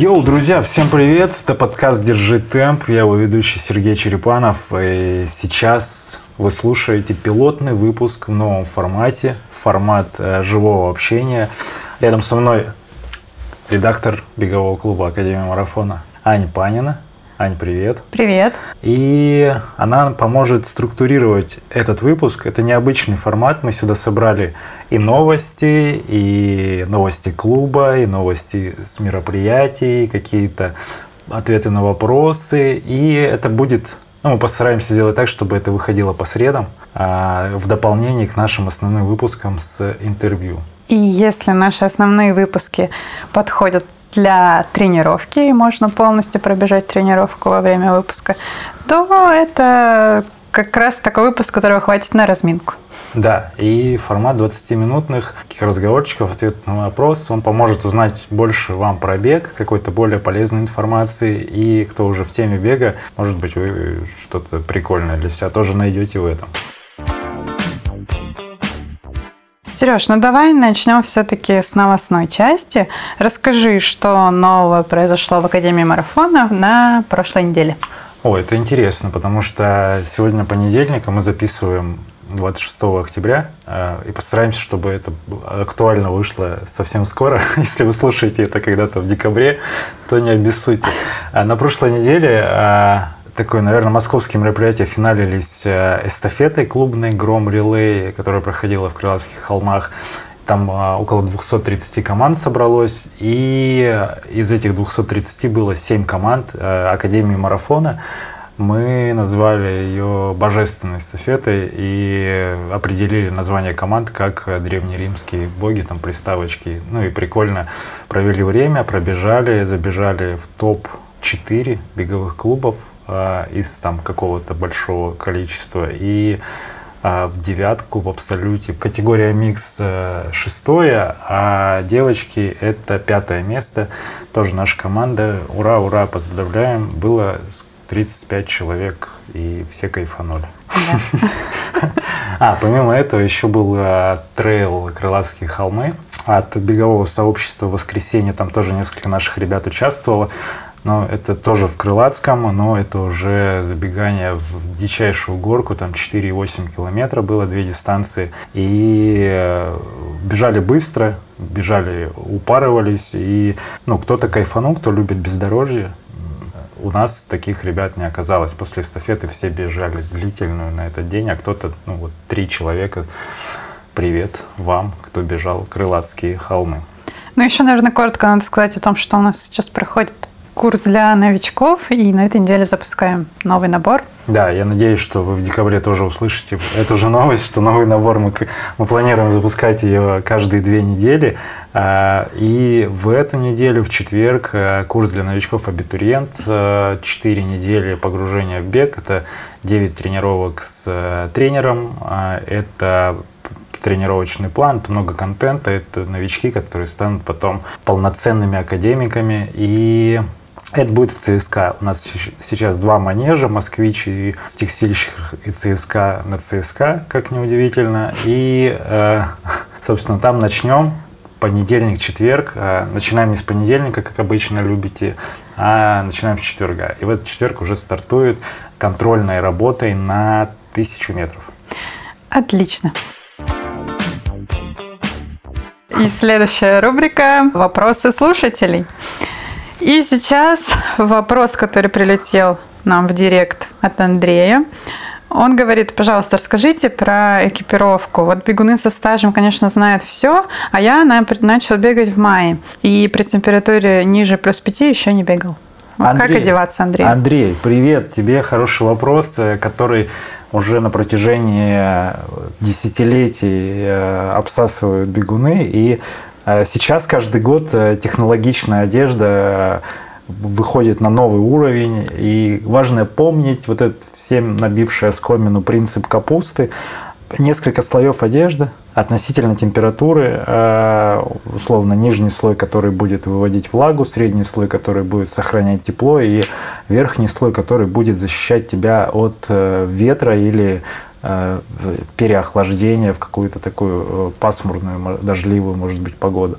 Йоу, друзья, всем привет! Это подкаст «Держи темп». Я его ведущий Сергей Черепанов. И сейчас вы слушаете пилотный выпуск в новом формате. Формат э, живого общения. Рядом со мной редактор бегового клуба Академии марафона Аня Панина. Ань, привет. Привет. И она поможет структурировать этот выпуск. Это необычный формат. Мы сюда собрали и новости, и новости клуба, и новости с мероприятий, какие-то ответы на вопросы. И это будет ну, мы постараемся сделать так, чтобы это выходило по средам, а, в дополнение к нашим основным выпускам с интервью. И если наши основные выпуски подходят для тренировки, и можно полностью пробежать тренировку во время выпуска, то это как раз такой выпуск, которого хватит на разминку. Да, и формат 20-минутных таких разговорчиков, ответ на вопрос, он поможет узнать больше вам про бег, какой-то более полезной информации, и кто уже в теме бега, может быть, вы что-то прикольное для себя тоже найдете в этом. Сереж, ну давай начнем все-таки с новостной части. Расскажи, что нового произошло в Академии марафона на прошлой неделе. О, это интересно, потому что сегодня понедельник, а мы записываем 26 октября э, и постараемся, чтобы это актуально вышло совсем скоро. Если вы слушаете это когда-то в декабре, то не обессудьте. А на прошлой неделе а, такое, наверное, московские мероприятия финалились э, эстафетой клубной «Гром Релей», которая проходила в Крылатских холмах. Там э, около 230 команд собралось, и из этих 230 было 7 команд э, Академии марафона. Мы назвали ее божественной эстафетой и определили название команд как древнеримские боги, там приставочки. Ну и прикольно провели время, пробежали, забежали в топ-4 беговых клубов а, из там какого-то большого количества. И а, в девятку в абсолюте. Категория микс э, шестое, а девочки это пятое место. Тоже наша команда. Ура, ура, поздравляем. Было 35 человек, и все кайфанули. А, помимо этого еще был а, трейл Крылатские холмы от бегового сообщества «Воскресенье». Там тоже несколько наших ребят участвовало. Но это тоже в Крылатском, но это уже забегание в дичайшую горку, там 4,8 километра было, две дистанции. И э, бежали быстро, бежали, упарывались, и ну, кто-то кайфанул, кто любит бездорожье. У нас таких ребят не оказалось. После эстафеты все бежали длительную на этот день, а кто-то, ну вот три человека. Привет вам, кто бежал Крылатские холмы. Ну, еще, наверное, коротко надо сказать о том, что у нас сейчас проходит курс для новичков, и на этой неделе запускаем новый набор. Да, я надеюсь, что вы в декабре тоже услышите эту же новость, что новый набор мы, мы планируем запускать ее каждые две недели. А, и в эту неделю, в четверг, э, курс для новичков абитуриент, 4 э, недели погружения в бег, это 9 тренировок с э, тренером, а, это тренировочный план, это много контента, это новички, которые станут потом полноценными академиками и это будет в ЦСКА. У нас сейчас два манежа, Москвич и в текстильщиках и ЦСКА на ЦСКА, как неудивительно. И, э, собственно, там начнем понедельник, четверг. Э, начинаем не с понедельника, как обычно любите, а начинаем с четверга. И в этот четверг уже стартует контрольной работой на тысячу метров. Отлично. И следующая рубрика «Вопросы слушателей». И сейчас вопрос, который прилетел нам в директ от Андрея. Он говорит, пожалуйста, расскажите про экипировку. Вот бегуны со стажем, конечно, знают все, а я начал бегать в мае. И при температуре ниже плюс 5 еще не бегал. Андрей, как одеваться, Андрей? Андрей, привет. Тебе хороший вопрос, э, который уже на протяжении десятилетий э, обсасывают бегуны. И сейчас каждый год э, технологичная одежда э, выходит на новый уровень, и важно помнить вот этот всем набивший оскомину принцип капусты, несколько слоев одежды относительно температуры, условно нижний слой, который будет выводить влагу, средний слой, который будет сохранять тепло, и верхний слой, который будет защищать тебя от ветра или переохлаждение в какую-то такую пасмурную, дождливую, может быть, погоду.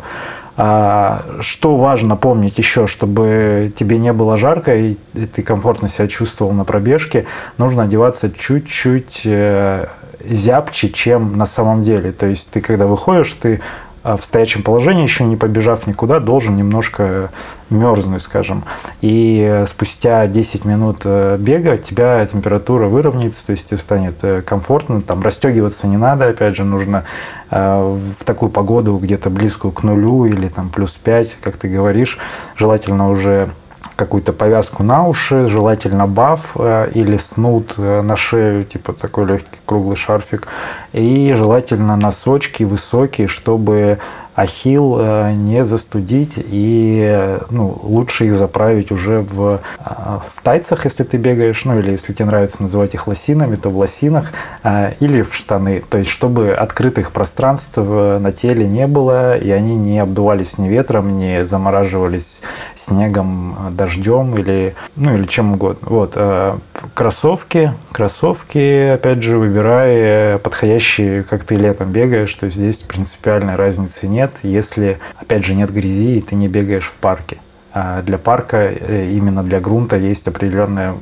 А, что важно помнить еще, чтобы тебе не было жарко и ты комфортно себя чувствовал на пробежке, нужно одеваться чуть-чуть э, зябче, чем на самом деле. То есть ты когда выходишь, ты в стоячем положении, еще не побежав никуда, должен немножко мерзнуть, скажем. И спустя 10 минут э, бега тебя температура выровняется, то есть тебе станет э, комфортно, там расстегиваться не надо, опять же, нужно э, в такую погоду где-то близкую к нулю или там плюс 5, как ты говоришь, желательно уже какую-то повязку на уши, желательно баф э, или снуд э, на шею, типа такой легкий круглый шарфик. И желательно носочки высокие, чтобы ахилл э, не застудить и ну, лучше их заправить уже в, в тайцах, если ты бегаешь, ну или если тебе нравится называть их лосинами, то в лосинах или в штаны. То есть чтобы открытых пространств на теле не было и они не обдувались ни ветром, не замораживались снегом, дождем или, ну, или чем угодно. Вот. Кроссовки. Кроссовки, опять же, выбирай подходящие, как ты летом бегаешь, то есть здесь принципиальной разницы нет нет, если, опять же, нет грязи, и ты не бегаешь в парке. А для парка, э, именно для грунта, есть определенная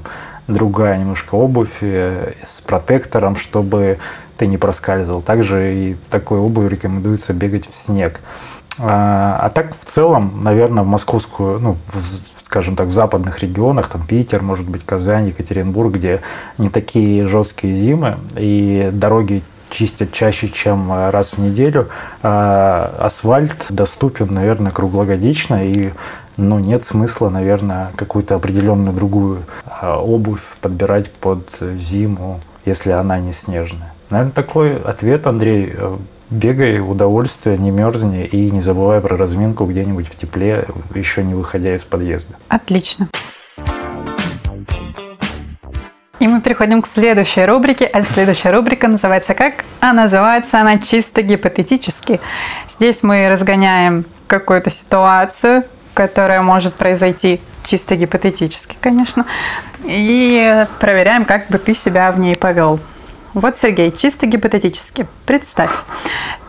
другая немножко обувь э, с протектором, чтобы ты не проскальзывал. Также и в такой обуви рекомендуется бегать в снег. А, а так в целом, наверное, в московскую, ну, в, скажем так, в западных регионах, там Питер, может быть, Казань, Екатеринбург, где не такие жесткие зимы и дороги чистят чаще, чем э, раз в неделю. А асфальт доступен, наверное, круглогодично, и ну, нет смысла, наверное, какую-то определенную другую а, обувь подбирать под зиму, если она не снежная. Наверное, такой ответ, Андрей. Э, бегай в удовольствие, не мерзни и не забывай про разминку где-нибудь в тепле, еще не выходя из подъезда. Отлично. Мы переходим к следующей рубрике. А следующая рубрика называется как? А называется она чисто гипотетически. Здесь мы разгоняем какую-то ситуацию, которая может произойти чисто гипотетически, конечно, и проверяем, как бы ты себя в ней повел. Вот, Сергей, чисто гипотетически. Представь,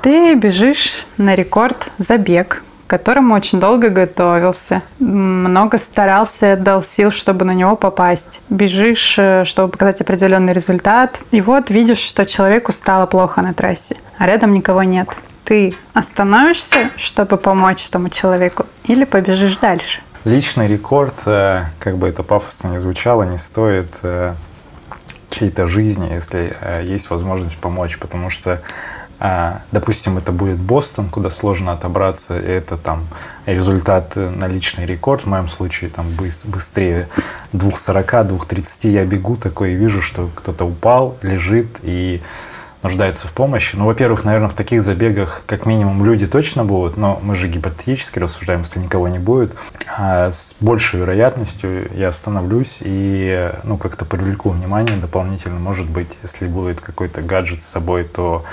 ты бежишь на рекорд забег которому очень долго готовился, много старался и отдал сил, чтобы на него попасть. Бежишь, э, чтобы показать определенный результат, и вот видишь, что человеку стало плохо на трассе, а рядом никого нет. Ты остановишься, чтобы помочь этому человеку, или побежишь дальше? Личный рекорд, э, как бы это пафосно не звучало, не стоит э, чьей-то жизни, если есть возможность помочь, потому что допустим, это будет Бостон, куда сложно отобраться, и это там результат э, на личный рекорд, в моем случае там быстрее 2.40, 2.30 я бегу такой и вижу, что кто-то упал, лежит и нуждается в помощи. Ну, во-первых, наверное, в таких забегах как минимум люди точно будут, но мы же гипотетически рассуждаем, если никого не будет. А с большей вероятностью я остановлюсь и ну, как-то привлеку внимание дополнительно. Может быть, если будет какой-то гаджет с собой, то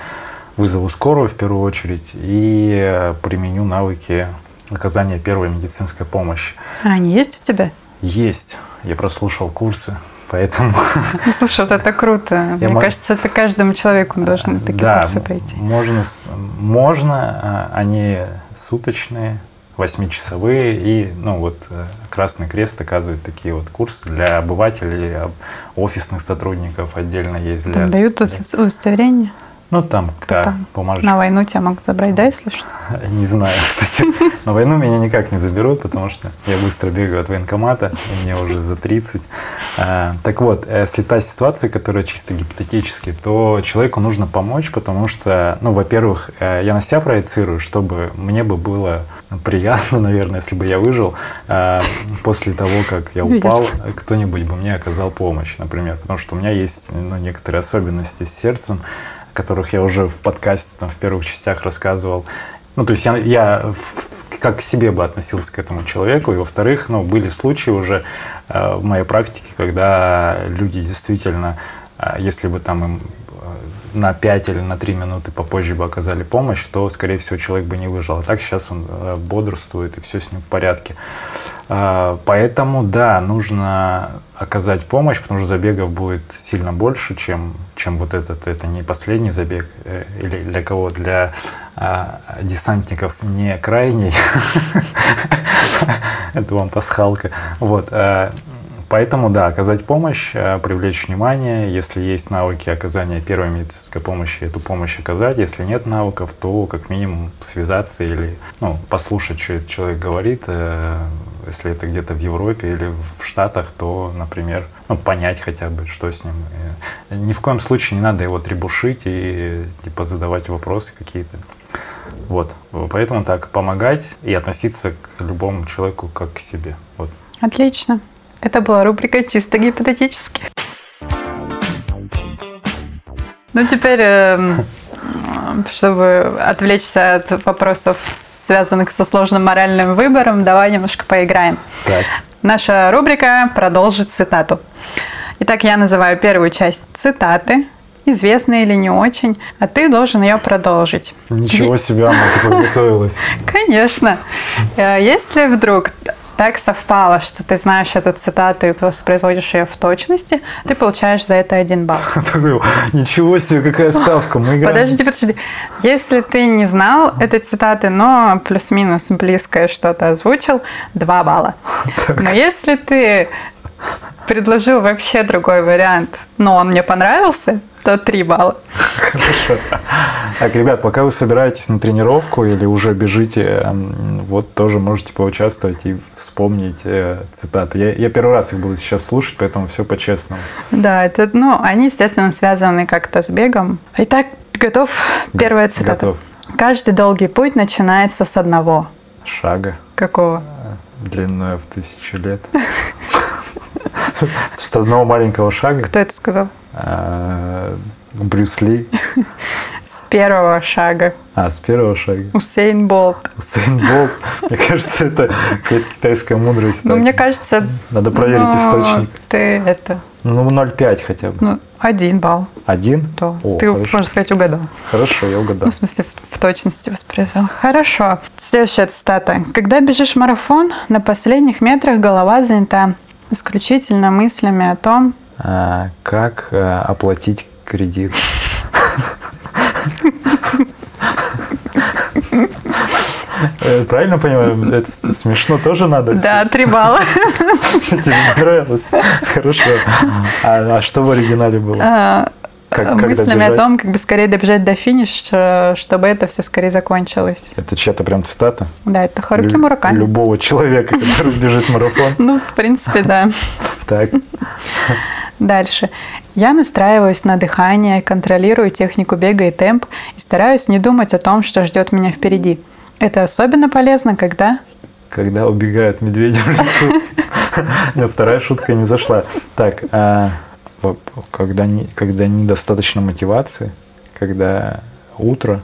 вызову скорую в первую очередь и э, применю навыки оказания первой медицинской помощи. А они есть у тебя? Есть. Я прослушал курсы, поэтому... Ну, слушай, вот это круто. Я Мне м... кажется, это каждому человеку должны такие да, курсы пройти. Можно, можно, а, они суточные, восьмичасовые, и ну, вот э, Красный Крест оказывает такие вот курсы для обывателей, офисных сотрудников отдельно есть. Для... Там дают удостоверение? Ну, там, да, бумажечка. На войну тебя могут забрать, да, если что? Не знаю, кстати. На войну меня никак не заберут, потому что я быстро бегаю от военкомата, и мне уже за 30. А, так вот, э, если та ситуация, которая чисто гипотетически, то человеку нужно помочь, потому что, ну, во-первых, э, я на себя проецирую, чтобы мне бы было приятно, наверное, если бы я выжил а, после того, как я упал, кто-нибудь бы мне оказал помощь, например, потому что у меня есть ну, некоторые особенности с сердцем, которых я уже в подкасте, там, в первых частях рассказывал. Ну, то есть я, я как к себе бы относился к этому человеку. И, во-вторых, ну, были случаи уже э, в моей практике, когда люди действительно, э, если бы там им на 5 или на 3 минуты попозже бы оказали помощь, то, скорее всего, человек бы не выжил. А так сейчас он э, бодрствует, и все с ним в порядке. А, поэтому, да, нужно оказать помощь, потому что забегов будет сильно больше, чем, чем вот этот. Это не последний забег, э, или для кого? Для десантников не крайний. Это вам пасхалка. Вот. Поэтому, да, оказать помощь, э, привлечь внимание. Если есть навыки оказания первой медицинской помощи, эту помощь оказать. Если нет навыков, то как минимум связаться или ну, послушать, что этот человек говорит. Э, если это где-то в Европе или в Штатах, то, например, ну, понять хотя бы, что с ним. Э, ни в коем случае не надо его требушить и типа задавать вопросы какие-то. Вот. Поэтому так, помогать и относиться к любому человеку как к себе. Вот. Отлично. Это была рубрика «Чисто гипотетически». Ну, теперь, эм, чтобы отвлечься от вопросов, связанных со сложным моральным выбором, давай немножко поиграем. Так. Наша рубрика продолжит цитату. Итак, я называю первую часть цитаты, известной или не очень, а ты должен ее продолжить. Ничего себе, она ты подготовилась. Конечно. Э, если вдруг так совпало, что ты знаешь эту цитату и воспроизводишь ее в точности, ты получаешь за это один балл. Ничего себе, какая ставка. Мы. Подожди, подожди. Если ты не знал этой цитаты, но плюс-минус близкое что-то озвучил, два балла. Но если ты предложил вообще другой вариант, но он мне понравился, то 3 балла. Хорошо. Так, ребят, пока вы собираетесь на тренировку или уже бежите, вот тоже можете поучаствовать и вспомнить э, цитаты. Я, я первый раз их буду сейчас слушать, поэтому все по-честному. Да, это, ну, они, естественно, связаны как-то с бегом. Итак, готов? Первая цитата. Готов. Каждый долгий путь начинается с одного. Шага. Какого? Длинную в тысячу лет. С одного маленького шага. Кто это сказал? А, Брюс Ли. С первого шага. А, с первого шага. Усейн Болт. Усейн Болт. Мне кажется, это какая-то китайская мудрость. Ну, мне кажется... Надо проверить источник. Ты это... Ну, 0,5 хотя бы. Ну, один балл. Один? Да. О, Ты, хорошо. можно сказать, угадал. Хорошо, я угадал. Ну, в смысле, в, в точности воспроизвел. Хорошо. Следующая цитата. Когда бежишь марафон, на последних метрах голова занята исключительно мыслями о том, как а, оплатить кредит. Э, правильно понимаю? Это смешно тоже надо? Да, три балла. Тебе нравилось? Хорошо. А, а что в оригинале было? А, как, мыслями о том, как бы скорее добежать до финиша, чтобы это все скорее закончилось. Это чья-то прям цитата? Да, это Харуки Лю- Мураками. Любого человека, который бежит марафон? Ну, в принципе, да. Так. Дальше. Я настраиваюсь на дыхание, контролирую технику бега и темп и стараюсь не думать о том, что ждет меня впереди. Это особенно полезно, когда... Когда убегают медведи в лесу. Вторая шутка не зашла. Так, а когда, не, когда недостаточно мотивации, когда утро,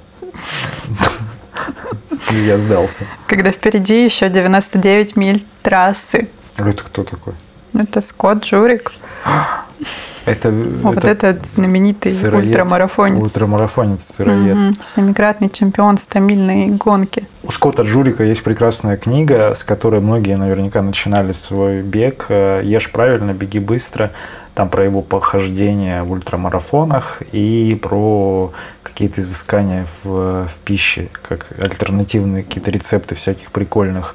я сдался. Когда впереди еще 99 миль трассы. Это кто такой? Это Скотт Журик. Это, вот это, этот знаменитый сыроед, ультрамарафонец. Ультрамарафонец, сыроед. Угу. Семикратный чемпион стамильной гонки. У Скотта Джурика есть прекрасная книга, с которой многие наверняка начинали свой бег. «Ешь правильно, беги быстро». Там про его похождение в ультрамарафонах и про какие-то изыскания в, в пище, как альтернативные какие-то рецепты всяких прикольных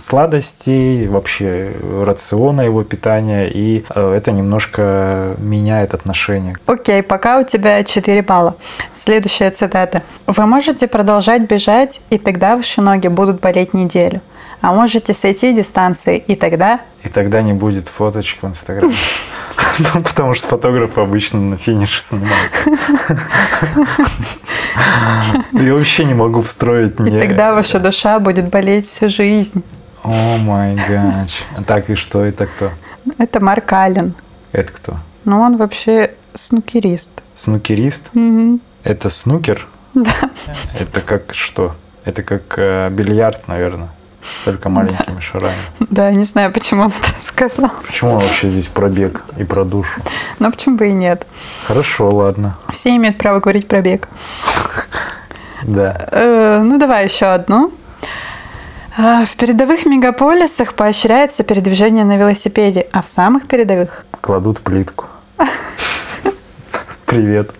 сладостей, вообще рациона его питания, и э, это немножко меняет отношение. Окей, okay, пока у тебя 4 балла. Следующая цитата. Вы можете продолжать бежать, и тогда ваши ноги будут болеть неделю а можете сойти дистанции, и тогда... И тогда не будет фоточек в Инстаграме. Потому что фотограф обычно на финише снимает. Я вообще не могу встроить... И тогда ваша душа будет болеть всю жизнь. О май гад. Так, и что это кто? Это Марк Аллен. Это кто? Ну, он вообще снукерист. Снукерист? Угу. Это снукер? Да. Это как что? Это как э, бильярд, наверное. Только маленькими шарами. Да, не знаю, почему он это сказал. Почему вообще здесь про бег и про душу? Но почему бы и нет? Хорошо, ладно. Все имеют право говорить про бег. Да. Э, ну, давай еще одну. А, В передовых мегаполисах поощряется передвижение на велосипеде, а в самых передовых Кладут плитку. Привет.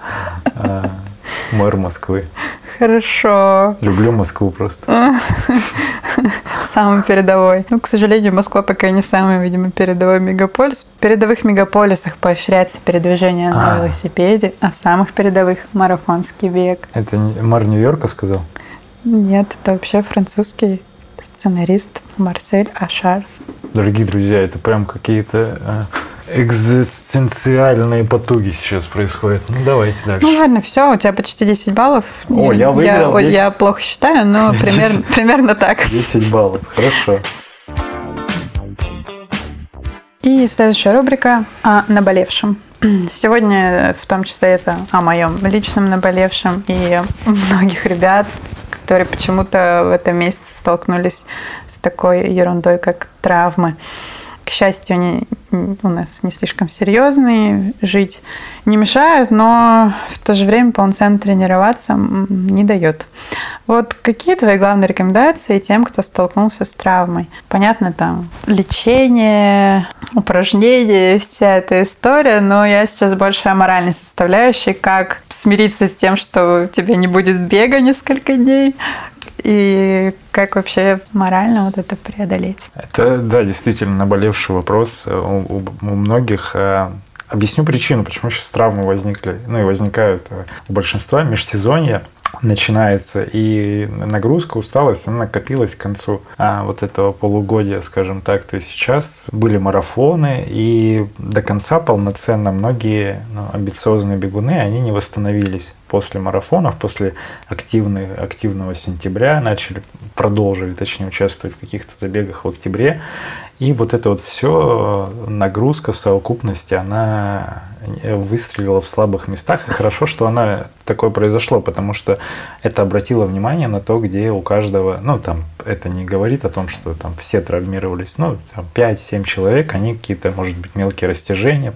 Мэр Москвы. Хорошо. Люблю Москву просто. Самый передовой. Ну, к сожалению, Москва пока не самый, видимо, передовой мегаполис. В передовых мегаполисах поощряется передвижение на А. велосипеде, а в самых передовых марафонский бег. Это мэр Нью-Йорка сказал? Нет, это вообще французский сценарист Марсель Ашар. Дорогие друзья, это прям какие-то э, экзистенциальные потуги сейчас происходят. Ну, давайте дальше. Ну ладно, все, у тебя почти 10 баллов. О, я выиграл Я, 10. я плохо считаю, но примерно, примерно так. 10 баллов. Хорошо. И следующая рубрика о наболевшем. Сегодня в том числе это о моем личном наболевшем и многих ребят, которые почему-то в этом месяце столкнулись с такой ерундой, как травмы. К счастью, они у нас не слишком серьезные, жить не мешают, но в то же время полноценно тренироваться не дает. Вот какие твои главные рекомендации тем, кто столкнулся с травмой? Понятно, там лечение, упражнения, вся эта история, но я сейчас больше о моральной составляющей, как смириться с тем, что у тебя не будет бега несколько дней, и как вообще морально вот это преодолеть. Это, да, действительно наболевший вопрос у, у- многих. Э, Объясню причину, почему сейчас травмы возникли, ну и возникают э, у большинства. Межсезонье начинается, и нагрузка, усталость, она накопилась к концу а, вот этого полугодия, скажем так. То есть сейчас были марафоны, и до конца полноценно многие ну, амбициозные бегуны, они не восстановились после марафонов, после активной, активного сентября, начали, продолжили, точнее, участвовать в каких-то забегах в октябре. И вот это вот все, нагрузка в совокупности, она выстрелила в слабых местах. И хорошо, что она такое произошло, потому что это обратило внимание на то, где у каждого, ну там это не говорит о том, что там все травмировались, ну там 5-7 человек, они какие-то, может быть, мелкие растяжения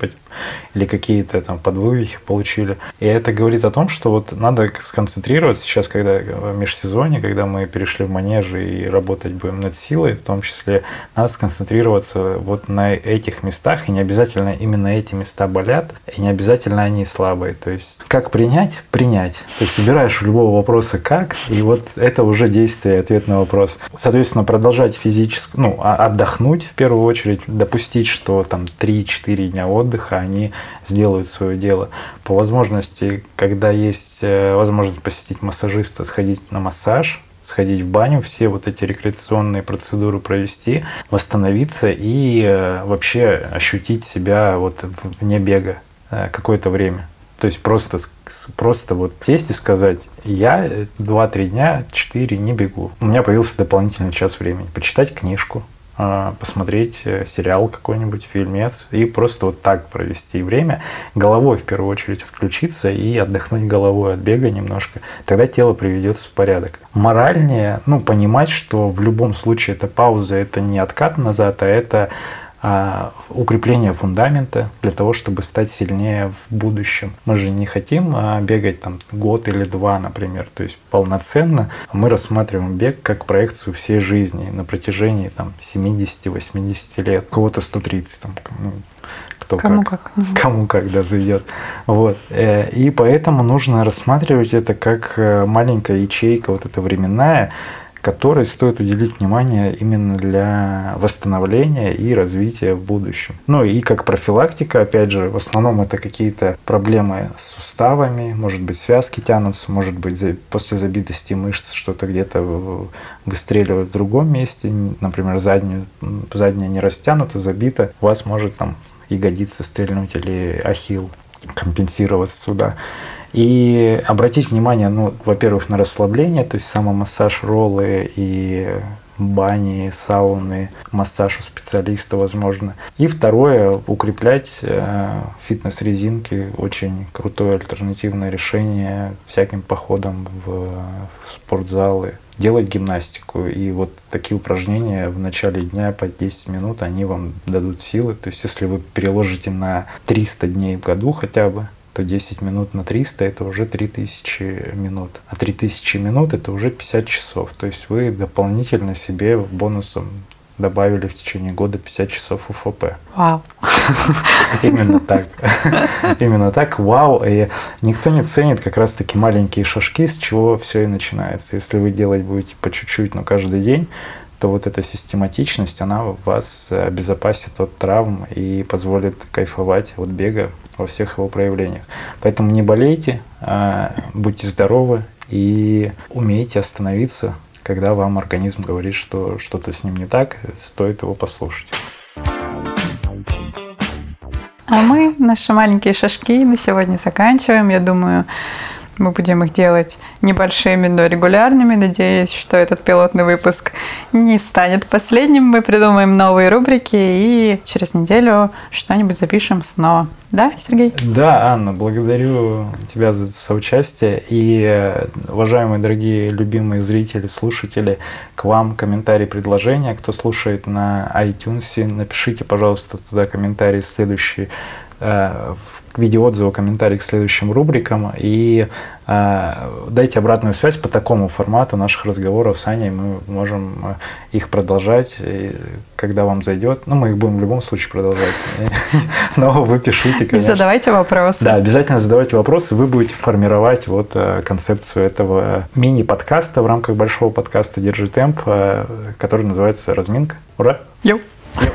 или какие-то там подвывихи получили. И это говорит о том, что вот надо сконцентрироваться сейчас, когда в межсезонье, когда мы перешли в манежи и работать будем над силой, в том числе, надо сконцентрироваться вот на этих местах, и не обязательно именно эти места болят, и не обязательно они слабые. То есть как принять? Принять. То есть выбираешь у любого вопроса как, и вот это уже действие, ответ на вопрос. Соответственно, продолжать физически, ну, а- отдохнуть в первую очередь, допустить, что там 3-4 дня отдыха, они сделают свое дело. По возможности, когда есть э, возможность посетить массажиста, сходить на массаж, сходить в баню, все вот эти рекреационные процедуры провести, восстановиться и э, вообще ощутить себя вот вне бега э, какое-то время. То есть просто, просто вот сесть и сказать, я э, 2-3 дня, 4 не бегу. У меня появился дополнительный час времени. Почитать книжку, посмотреть э, сериал какой-нибудь, фильмец и просто вот так провести время. Головой в первую очередь включиться и отдохнуть головой от бега немножко. Тогда тело приведется в порядок. Моральнее, ну, понимать, что в любом случае это пауза, это не откат назад, а это а, укрепление фундамента для того, чтобы стать сильнее в будущем. Мы же не хотим а, бегать там год или два, например, то есть полноценно. Мы рассматриваем бег как проекцию всей жизни на протяжении там 70-80 лет, кого-то 130, там, ну, кто Кому как как. Кому когда зайдет. Вот. Э, И поэтому нужно рассматривать это как э, маленькая ячейка, вот эта временная, которой стоит уделить внимание именно для восстановления и развития в будущем. Ну и как профилактика, опять же, в основном это какие-то проблемы с суставами, может быть связки тянутся, может быть после забитости мышц что-то где-то выстреливает в другом месте, например, заднюю, задняя не растянута, забита, у вас может там ягодица стрельнуть или ахилл компенсироваться сюда. И обратить внимание, ну, во-первых, на расслабление, то есть самомассаж, роллы и бани, сауны, массаж у специалиста, возможно. И второе, укреплять э, фитнес-резинки. Очень крутое альтернативное решение всяким походам в, в спортзалы. Делать гимнастику. И вот такие упражнения в начале дня по 10 минут, они вам дадут силы. То есть если вы переложите на 300 дней в году хотя бы, то 10 минут на 300 это уже 3000 минут. А 3000 минут это уже 50 часов. То есть вы дополнительно себе бонусом добавили в течение года 50 часов УФП. Вау. Именно так. Именно так, вау. И никто не ценит как раз-таки маленькие шажки, с чего все и начинается. Если вы делать будете по чуть-чуть, но каждый день, то вот эта систематичность, она вас обезопасит от травм и позволит кайфовать от бега во всех его проявлениях. Поэтому не болейте, а будьте здоровы и умейте остановиться, когда вам организм говорит, что что-то с ним не так, стоит его послушать. А мы наши маленькие шажки на сегодня заканчиваем. Я думаю, мы будем их делать небольшими, но регулярными. Надеюсь, что этот пилотный выпуск не станет последним. Мы придумаем новые рубрики и через неделю что-нибудь запишем снова. Да, Сергей? Да, Анна, благодарю тебя за соучастие. И, уважаемые дорогие любимые зрители, слушатели, к вам комментарии, предложения. Кто слушает на iTunes, напишите, пожалуйста, туда комментарии следующие э, видеоотзывы, комментарии к следующим рубрикам и э, дайте обратную связь по такому формату наших разговоров с Аней. Мы можем э, их продолжать, и, когда вам зайдет. Ну, мы их будем в любом случае продолжать. Но вы пишите, конечно. И задавайте вопросы. Да, обязательно задавайте вопросы. Вы будете формировать вот э, концепцию этого мини-подкаста в рамках большого подкаста «Держи темп», э, который называется «Разминка». Ура! Йоу! Йоу.